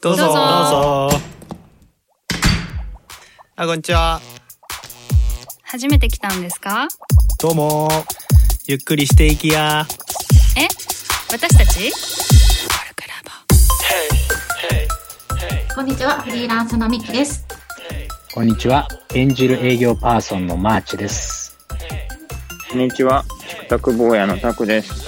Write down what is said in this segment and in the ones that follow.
どうぞどうぞどうぞあこんにちは初めて来たんですか？どうもゆっくりしていきやえ？私たち？こんにちは、フリーランスのミキです。こんにちは。演じる営業パーソンのマーチです。こんにちは。宿宅坊やのタクです。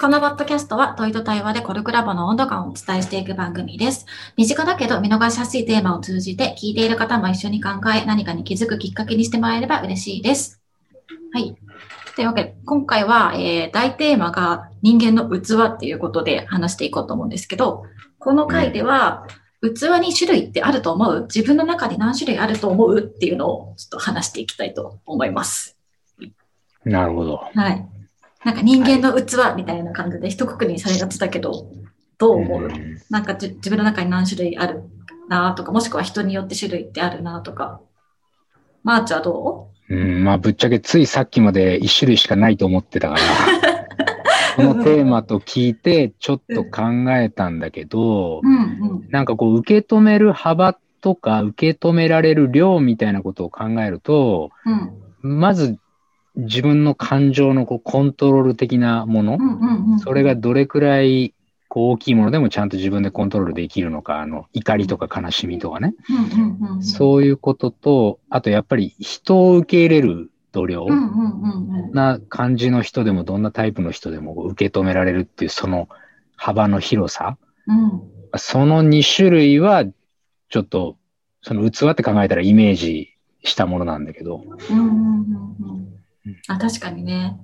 このポッドキャストは問いと対話でコルクラボの温度感をお伝えしていく番組です。身近だけど見逃しやすいテーマを通じて聞いている方も一緒に考え何かに気づくきっかけにしてもらえれば嬉しいです。はい。というわけで、今回は、えー、大テーマが人間の器っていうことで話していこうと思うんですけど、この回では、器に種類ってあると思う？自分の中に何種類あると思う？っていうのをちょっと話していきたいと思います。なるほど。はい。なんか人間の器みたいな感じで一括りにされがちだけど、どう思う、うんなんかじ自分の中に何種類あるなとか、もしくは人によって種類ってあるなとか。マーチはどう？ん、まあぶっちゃけついさっきまで一種類しかないと思ってたから、このテーマと聞いてちょっと考えたんだけどう、うんうん。なんかこう受け止める幅とか受け止められる量みたいなことを考えると、うん。まず自分の感情のこうコントロール的なものう、んうんうん。それがどれくらいこう大きいものでもちゃんと自分でコントロールできるのか、あの怒りとか悲しみとかね。うんうん。そういうことと、あとやっぱり人を受け入れる度量。な感じの人でもどんなタイプの人でも受け止められるっていうその幅の広さ。うん。その2種類はちょっとその器って考えたらイメージしたものなんだけど。うんうんうんうん。あ、確かにね。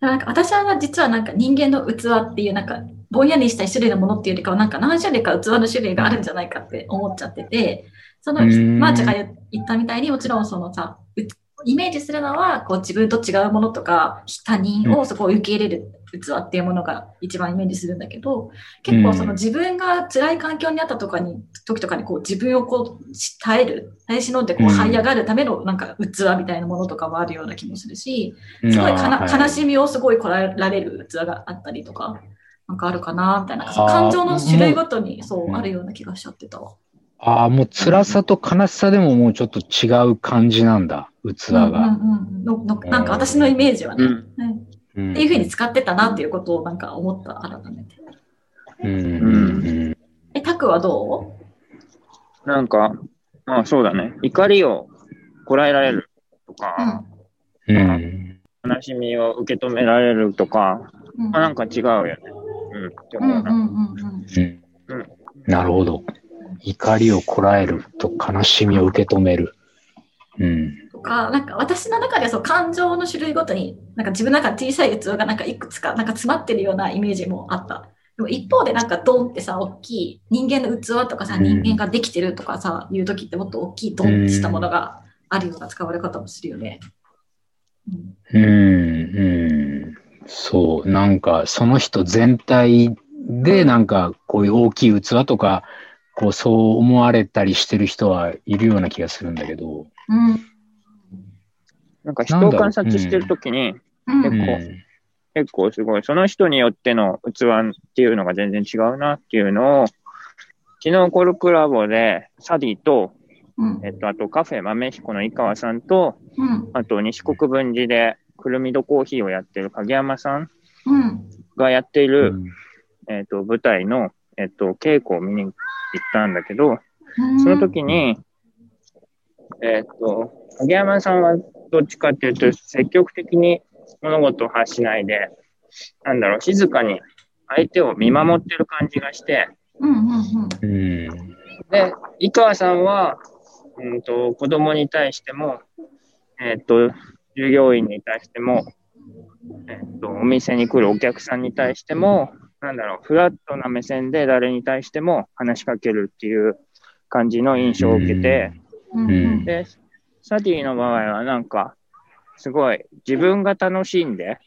なんか私は実はなんか人間の器っていうなんかぼんやりした種類のものっていうよりかはなんか何種類か器の種類があるんじゃないかって思っちゃってて、そのマーチが言ったみたいにもちろんそのさ、うイメージするのはこう自分と違うものとか他人をそこを受け入れる器っていうものが一番イメージするんだけど、結構その自分が辛い環境にあったとかに、時とかにこう自分をこうし耐える、耐え忍んでこううん。這い上がるためのなんか器みたいなものとかもあるような気もするし、すごいかな、はい。悲しみをすごいこらえられる器があったりとか、なんかあるかな、みたいな。感情の種類ごとにそうう、ん。あるような気がしちゃってたわ。ああ、もう辛さと悲しさでももうちょっと違う感じなんだ、器が。うんうんうんののなんか私のイメージはね、うんはいうんっていうふうに使ってたなっていうことをなんか思った、改めて。うんうんえ、タクはどなんか、まあそうだね。怒りをこらえられるとうか、うんうん悲しみを受け止められるとか、うん。まあなんか違うよね。うん。ってうんうん思うな。うんうん。うんなるほど。怒りをこらえると悲しみを受け止める。うん。とか、なんか私の中ではそう感情の種類ごとに、なんか自分の中で小さい器がなんかいくつかなんか詰まってるようなイメージもあった。でも一方でなんかドンってさ、大きい人間の器とかさ、うん人間ができてるとかさ、いう時ってもっと大きいドンってしたものがあるような使われ方もするよね。うんうん、うん。そう、なんかその人全体でなんかこういう大きい器とか、こうそう思われたりしてる人はいるような気がするんだけど。うん。なんか人を観察してるときに、うん。結構結構すごい、その人によっての器っていうのが全然違うなっていうのを、昨日コルクラボでサディと、うん。えっと、あとカフェ豆彦の井川さんと、うん。あと西国分寺でくるみどコーヒーをやってる影山さん。がやっている、うんえっと、舞台の、えっと、稽古を見に行ったんだけど、その時に、えっと、影山さんはどっちかっていうと、積極的に物事を発しないで、なんだろう、静かに相手を見守ってる感じがして、うん。うん。うん。うん。で、井川さんは、うんと、子供に対しても、えっと、従業員に対しても、えっと、お店に来るお客さんに対しても、なんだろう、フラットな目線で誰に対しても話しかけるっていう感じの印象を受けて。で、サディの場合はなんか、すごい自分が楽しんで、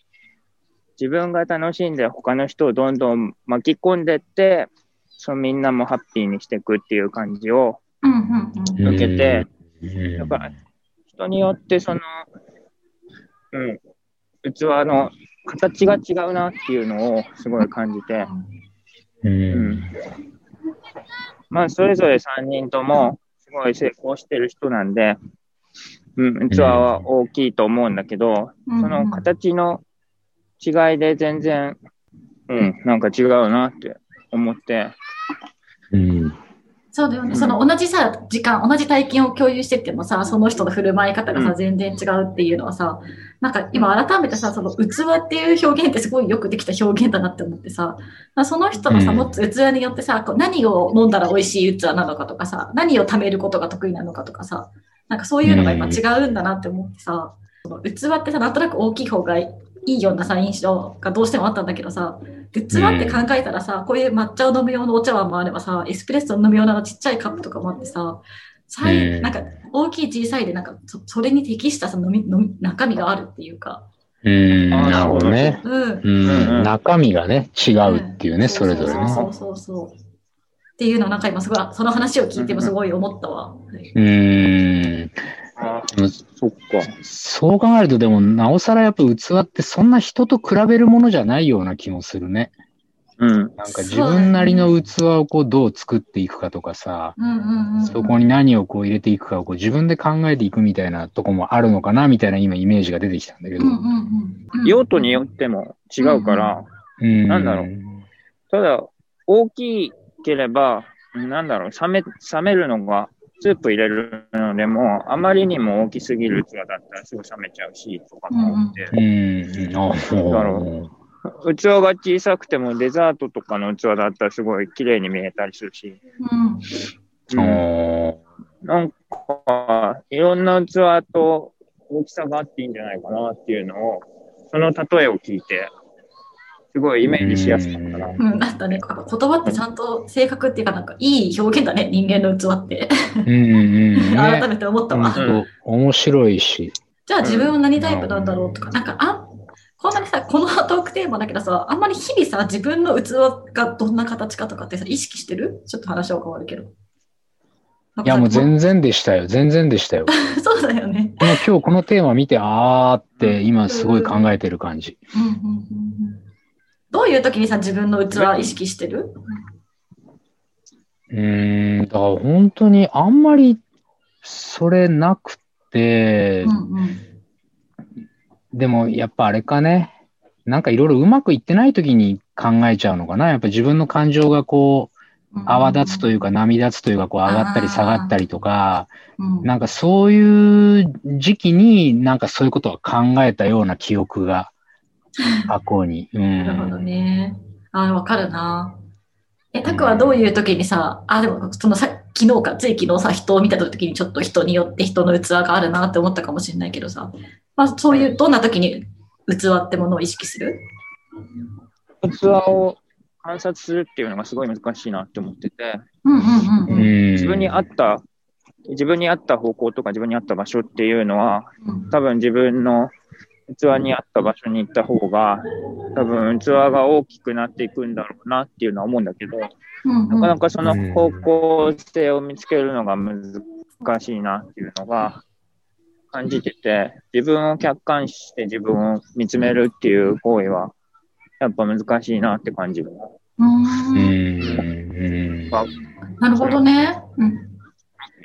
自分が楽しんで他の人をどんどん巻き込んでって、そのみんなもハッピーにしていくっていう感じを。受けて、うんだから人によってその、うん、器の形が違うなっていうのをすごい感じて、ううんん。まあ、それぞれ3人とも、すごい成功してる人なんで、うん、器は大きいと思うんだけど、うんその形の違いで全然、うん、なんか違うなって思って、うん。そうだよね。うんその同じさ、時間、同じ体験を共有しててもさ、その人の振る舞い方がさ、うん全然違うっていうのはさ、なんか今改めてさ、その器っていう表現ってすごいよくできた表現だなって思ってさ、まあその人のさ、うん。持つ器によってさ、こう何を飲んだら美味しい器なのかとかさ、何を貯めることが得意なのかとかさ、なんかそういうのが今違うんだなって思ってさ、その器ってさ、なんとなく大きい方がいいようなさ、印象がどうしてもあったんだけどさ、器って考えたらさ、こういう抹茶を飲む用のお茶碗もあればさ、エスプレッソを飲む用のちっちゃいカップとかもあってさ、さいうんなんか大きい小さいでなんかそそれに適したその飲み飲み中身があるっていうか、うん。なるほどね。うん。中身がね、違うっていうね、それぞれね。そうそうそうそう。っていうのをなんか今すごい、その話を聞いてもすごい思ったわ。はいうん。そっか。そう考えると、でも、なおさらやっぱ器ってそんな人と比べるものじゃないような気もするね。うん。なんか自分なりの器をこうどう作っていくかとかさ、うんうんうんうん。そこに何をこう入れていくかをこう自分で考えていくみたいなとこもあるのかなみたいな今イメージが出てきたんだけど。うんうんうんうん。用途によっても違うから、うんなんだろうただ、大きければ、なんだろう、冷め、冷めるのが、スープ入れるのでも、あまりにも大きすぎる器だったらすぐ冷めちゃうし、とか思って。うん。あだろ器が小さくてもデザートとかの器だったらすごい綺麗に見えたりするし。うんううんん。なんか、いろんな器と大きさがあっていいんじゃないかなっていうのを、その例えを聞いて、すごいイメージしやすかったな。うん、だったね。言葉ってちゃんと正確っていうか、なんかいい表現だね、人間の器って。うんうんうん。改ね。めて思ったわ。面白いし。じゃあ自分は何タイプなんだろうとか、なんか、あこんなにさ、このトークテーマだけどさ、あんまり日々さ、自分の器がどんな形かとかってさ、意識してる？ちょっと話は変わるけど。いやもう然。全然でしたよ。全然でしたよ。そうだよね。今日このテーマ見て、あーって今すごい考えてる感じ。どういう時にさ、自分の器意識してる？うーん、だから本当にあんまりそれなくて、うんうんでもやっぱあれかね、なんかいろいろうまくいってない時に考えちゃうのかな。やっぱ自分の感情がこう泡立つというか波立つというかこう上がったり下がったりとか、うんなんかそういう時期になんかそういうことは考えたような記憶が 過去に。うなるほどん。ね。ああ、わかるな。え、タクはどういう時にさ、あ、でも、そのさ、昨日か、つい昨日さ、人を見た時にちょっと人によって人の器があるなって思ったかもしれないけどさ、まあ、そういう、どんな時に器ってものを意識する？器を観察するっていうのがすごい難しいなって思ってて。自分に合った、自分に合った方向とか自分に合った場所っていうのは、うん。多分自分の器に合った場所に行った方が、多分器が大きくなっていくんだろうなっていうのは思うんだけど、うんなかなかその方向性を見つけるのが難しいなっていうのが感じてて、自分を客観視して自分を見つめるっていう行為は、やっぱ難しいなって感じる。うん。なるほどね。うん。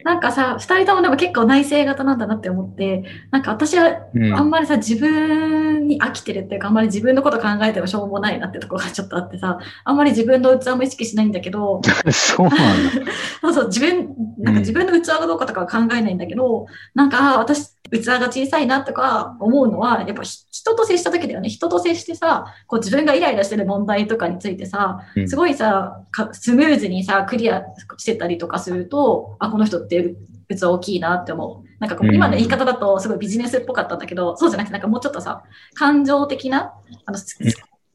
なんかさ、二人ともでも結構内省型なんだなって思って、なんか私はうんあんまりさ、自分に飽きてるっていうか、あんまり自分のこと考えてもしょうもないなってところがちょっとあってさ、あんまり自分の器も意識しないんだけど、そうなんだ。そうそう、自分、なんか自分の器がどうかとかは考えないんだけど、なんか、ああ、私、器が小さいなとか思うのは、やっぱひ人と接した時だよね。人と接してさ、こう自分がイライラしてる問題とかについてさ、うんすごいさ、かスムーズにさ、クリアしてたりとかすると、あ、この人って器大きいなって思う。なんかこう、うん。今の言い方だとすごいビジネスっぽかったんだけど、そうじゃなくて、なんかもうちょっとさ、感情的な、あの、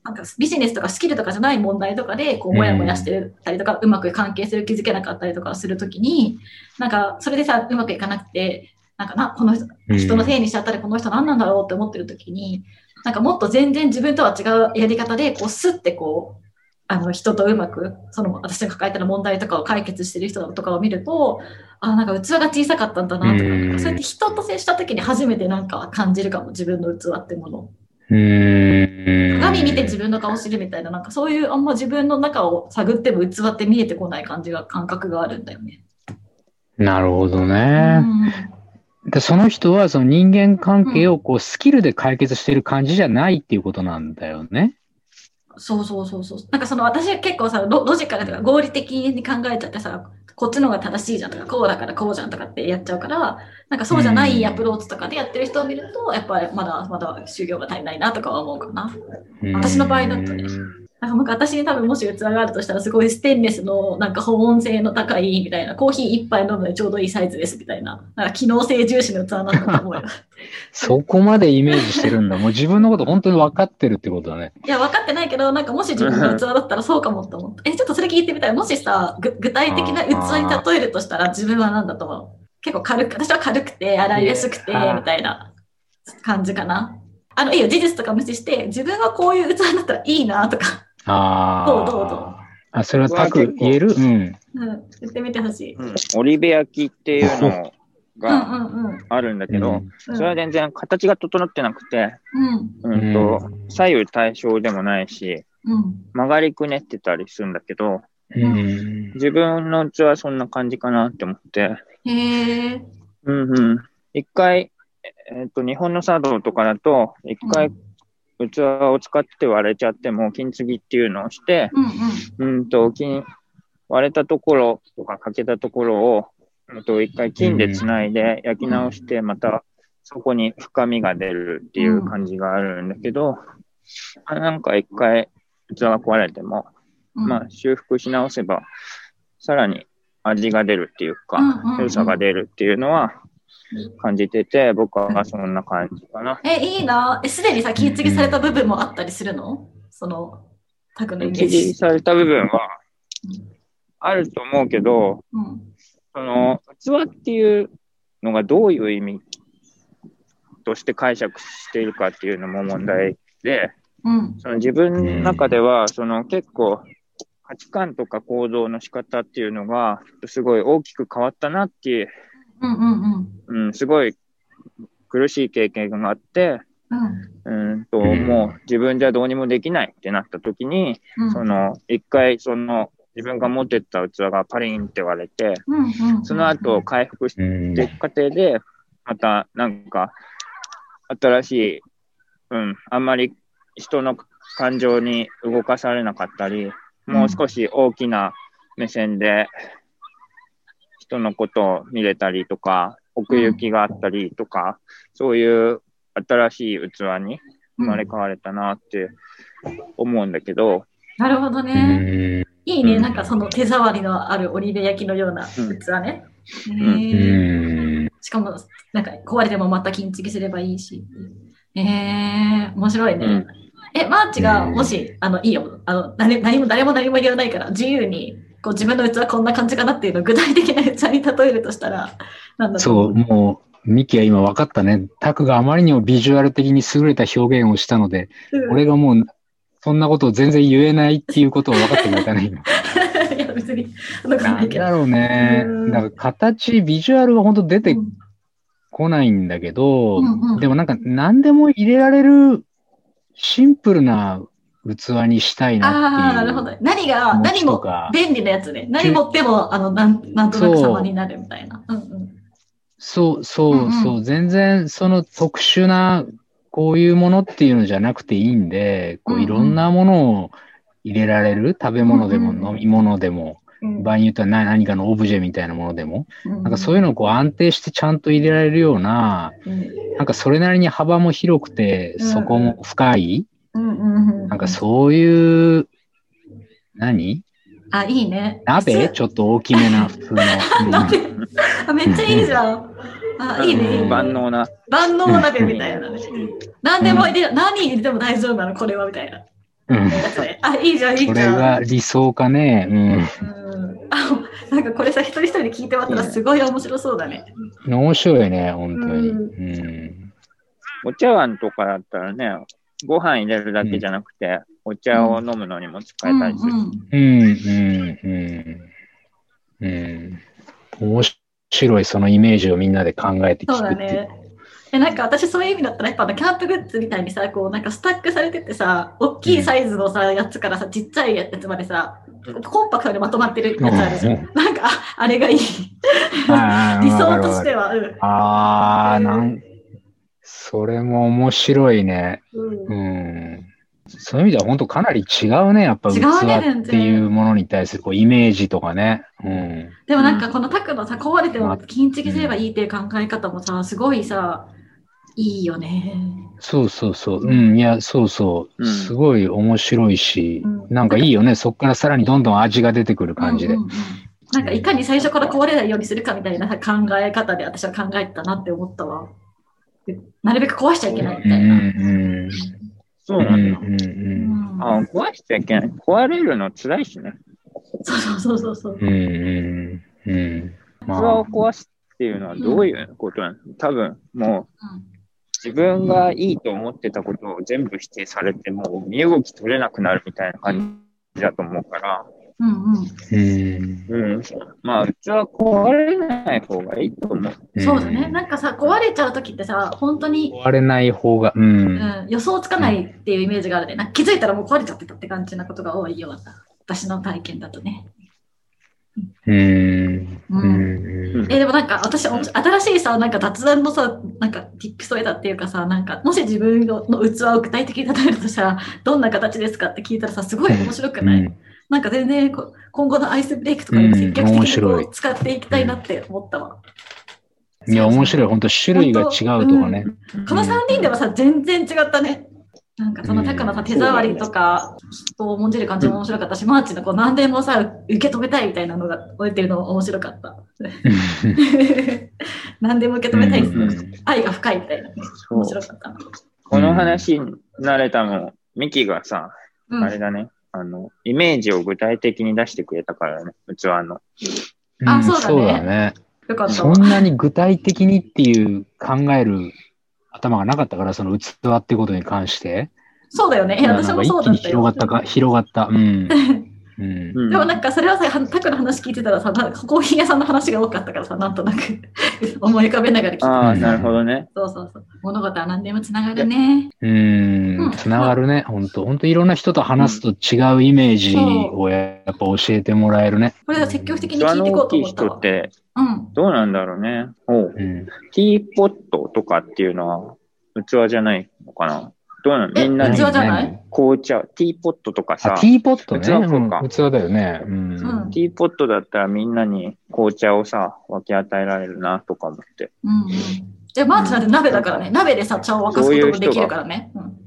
なんかビジネスとかスキルとかじゃない問題とかで、こう、もやもやしてたりとか、うまく関係性を築けなかったりとかするときに、なんか、それでさ、うまくいかなくて、なんかな、この人うん。人のせいにしちゃったらこの人何なんだろうって思ってるときに、なんかもっと全然自分とは違うやり方で、こう、スッてこう、あの、人とうまく、その、私が抱えてる問題とかを解決してる人とかを見ると、あ、なんか器が小さかったんだなとか、うんそうやって人と接したときに初めてなんか感じるかも、自分の器ってもの。鏡見て自分の顔知るみたいな、なんかそういうあんま自分の中を探っても器って見えてこない感じが、感覚があるんだよね。なるほどうね。んでその人はその人間関係をこうスキルで解決してる感じじゃないっていうことなんだよね。そうそうそうそう。なんかその私は結構さ、ロロジカルとか合理的に考えちゃってさ、こっちの方が正しいじゃんとか、こうだからこうじゃんとかってやっちゃうから、なんかそうじゃないアプローチとかでやってる人を見ると、やっぱりまだまだ修行が足りないなとかは思うかな。私の場合だとねうんなんかなんか私に多分もし器があるとしたら、すごいステンレスのなんか保温性の高いみたいな、コーヒー一杯飲むのにちょうどいいサイズですみたいな、なんか機能性重視の器なんだと思うよ。そこまでイメージしてるんだ。もう自分のこと本当に分かってるってことだね。いや、分かってないけど、なんかもし自分の器だったらそうかもと思って。え、ちょっとそれ聞いてみたい。もしさ、ぐ具体的な器に例えるとしたら自分は何だと思う？結構軽く、私は軽くて、洗いやすくて、みたいな感じかな。あの、いいよ、事実とか無視して、自分はこういう器だったらいいなとか、ああ。どうどうどう？あ、それはタク言える？うん。うん、言ってみてほしい。うんオリベ焼きっていうの うんがうんうん。あるんだけど、うんそれは全然形が整ってなくて、うん。うんと、左右対称でもないし、うん。曲がりくねってたりするんだけど、うん。自分のうちはそんな感じかなって思って、へえ。うんうん。一回、えっと、日本の茶道とかだと、一回器を使って割れちゃっても、金継ぎっていうのをして、うんうん。うんと、金、割れたところとか欠けたところを、うんと、一回金で繋いで焼き直して、またそこに深みが出るっていう感じがあるんだけど、あなんか一回器が壊れても、うん。まあ修復し直せば、さらに味が出るっていうかうんうんうん、良さが出るっていうのは感じてて、僕はそんな感じかな。え、いいな。え、すでにさ、金継ぎされた部分もあったりするの？その、タクのイメー切りジ。された部分はあると思うけど、うん。その器っていうのがどういう意味として解釈しているかっていうのも問題で、うん。その自分の中では、その結構価値観とか行動の仕方っていうのが、すごい大きく変わったなっていう、うんうんうん。うん、すごい苦しい経験があって、うん。うんと、うんもう自分じゃどうにもできないってなった時に、うん。その、一回その自分が持ってった器がパリンって割れて、うんうん、その後回復しうんていく過程で、またなんか、新しい、うん、あんまり人の感情に動かされなかったり、もう少し大きな目線で人のことを見れたりとか、奥行きがあったりとか、そういう新しい器に生まれ変われたなって思うんだけど、なるほどうね。ん。いいね。うんなんかその手触りのあるオリーブ焼きのような器ね。しかも、なんか壊れてもまた金継ぎすればいいし。えー、面白いね。うんえ、マーチが、もし、あの、いいよ。あの、何何も、誰も何も言わないから、自由に、こう、自分の器こんな感じかなっていうのを具体的な器に例えるとしたら、なんだろそう、もう、ミキは今分かったね。タクがあまりにもビジュアル的に優れた表現をしたので、うん俺がもう、そんなことを全然言えないっていうことを分かってくれたね、今。いや、別に、な。んだろうねう。んだから形、ビジュアルは本当出てうんこないんだけど、うんうんでもなんか何でも入れられるシンプルな器にしたいなっていう。ああ、なるほど。何が、何も便利なやつね。何持っても、あの、なんなんとなく様になるみたいな。うんうん。そう、そう、うんうんそう。全然その特殊な、こういうものっていうのじゃなくていいんで、こういろんなものを入れられる？食べ物でも飲み物でも、うん場合によっては何何かのオブジェみたいなものでも、うんなんかそういうのをこう安定してちゃんと入れられるような、うんなんかそれなりに幅も広くて、うん底も深い。なんかそういう、何？あ、いいね。鍋？ちょっと大きめな 普通の。うん鍋？あめっちゃいいじゃん。あ、いいね。いいね万能な。万能鍋みたいなね。何でも入れ、何入れても大丈夫なの、これはみたいな。うん。あ、いいじゃん、いいじゃん。が理想かね。うん。あ、なんかこれさ、一人一人で聞いてもらったらすごい面白そうだね。うん。面白いね、本当に。ううん。お茶碗とかだったらね、ご飯入れるだけじゃなくて、お茶を飲むのにも使えたりする。うんうん、うん、うん。うん。面白い、そのイメージをみんなで考えてそう聞くっていうだね。え、なんか私そういう意味だったら、やっぱあのキャンプグッズみたいにさ、こうなんかスタックされててさ、大きいサイズのさ、やつからさ、ちっちゃいやつまでさ、コンパクトにまとまってるやつあるじゃん。なんか、ああれがいい。理想としては。うん。ああ、なん、それも面白いね。うんうん。そういう意味では本当かなり違うね。やっぱ器って然いうものに対するこうイメージとかね。うん。でもなんかこのタクのさ、壊れても金継ぎすればいいっていう考え方もさ、すごいさ、いいよね。そうそうそう。うん。いや、そうそうう。んすごい面白いし、うんなんかいいよね。そこからさらにどんどん味が出てくる感じで。うんうんうんなんかいかに最初から壊れないようにするかみたいなさ考え方で私は考えてたなって思ったわ。でなるべく壊しちゃいけないみうんたいな。うんそううん。なだ。うんんうんうん。あ壊しちゃいけない。壊れるの辛いしね。そうそうそうそうそう。うんうんうん。器まを壊すっていうのはどういうことなの？多分、もううん自分がいいと思ってたことを全部否定されて、もう身動き取れなくなるみたいな感じだと思うから、うんうん。あ、うん。うん。まあ、器壊れない方がいいと思う。そうだね。なんかさ、壊れちゃうときってさ、本当に、壊れない方が、う。うんん、予想つかないっていうイメージがあるね。なんか気づいたらもう壊れちゃってたって感じなことが多いような。私の体験だとね。うん。ううんん。え、でもなんか私、新しいさ、なんか雑談のさ、なんか tips を得たっていうかさ、なんか、もし自分の器を具体的に例えるとさ、どんな形ですかって聞いたらさ、すごい面白くない、なんか全然こ今後のアイスブレイクとかでも積極的に使っていきたいなって思ったわ。いや、面白い。本当種類が違うとかね。この3人ではさ、全然違ったね。なんかそのタカのさ、うん手触りとか、人を重んじる感じも面白かったし、マーチのこう何でもさ、受け止めたいみたいなのが覚えてるのも面白かった。何でも受け止めたい、うん愛が深いみたいなね。面白かったな。この話になれたの、ミキがさ、うんあれだね、あの、イメージを具体的に出してくれたからね、器の。あそうだねそうだね。よかったわ。そんなに具体的にっていう考える頭がなかったから、その器ってことに関して。そうだよね。え、なん私もか一気にそうだったよ。広がったか、広がった。うん。うん。うんでもなんかそれはさ、タクの話聞いてたらさ、なんかコーヒー屋さんの話が多かったからさ、なんとなく 思い浮かべながら聞いてああ、うんなるほどね。そうそうそう。物事は何でもつながるね。ううんん。つながるね。本当本当いろんな人と話すと違うイメージをやっぱ教えてもらえるね。これは積極的に器聞いていこうと思ったわ。人ってうん。どうなんだろうね。おううん。ティーポットとかっていうのは器じゃないのかな？どうなの？えみんなに器じゃない？紅茶、ティーポットとかさあ、、ティーポットね。器そうかうん器だよね。うん。うんティーポットだったらみんなに紅茶をさ、分け与えられるなとか思って。うんうん。で、マーチなんて鍋だからね。鍋でさ、茶を沸かすこともできるからね。うん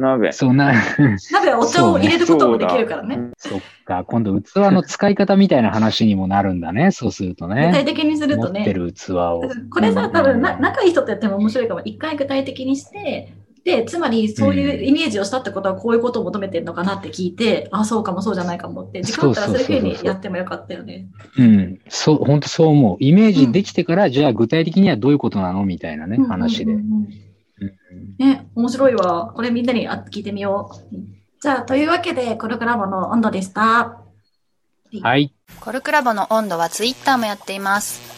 鍋。そうな、鍋はお茶を入れることもできるからね。そっか。今度器の使い方みたいな話にもなるんだね。そうすると具体ね。的にする持とね。ってる器を。これさ、うん多分な仲いい人とやっても面白いかも。一回具体的にして、で、つまりそういうイメージをしたってことはこういうことを求めてるのかなって聞いて、あ、そうかもそうじゃないかもって、時間あったらそういうふうにやってもよかったよね。うん。そう、本当そう思う。イメージできてから、じゃあ具体的にはどういうことなのみたいなね、話でうん。うんうんうんうんね、面白いわ。これみんなにあ聞いてみよう。じゃあ、というわけで、コルクラボの温度でした。はい。コルクラボの温度はツイッターもやっています。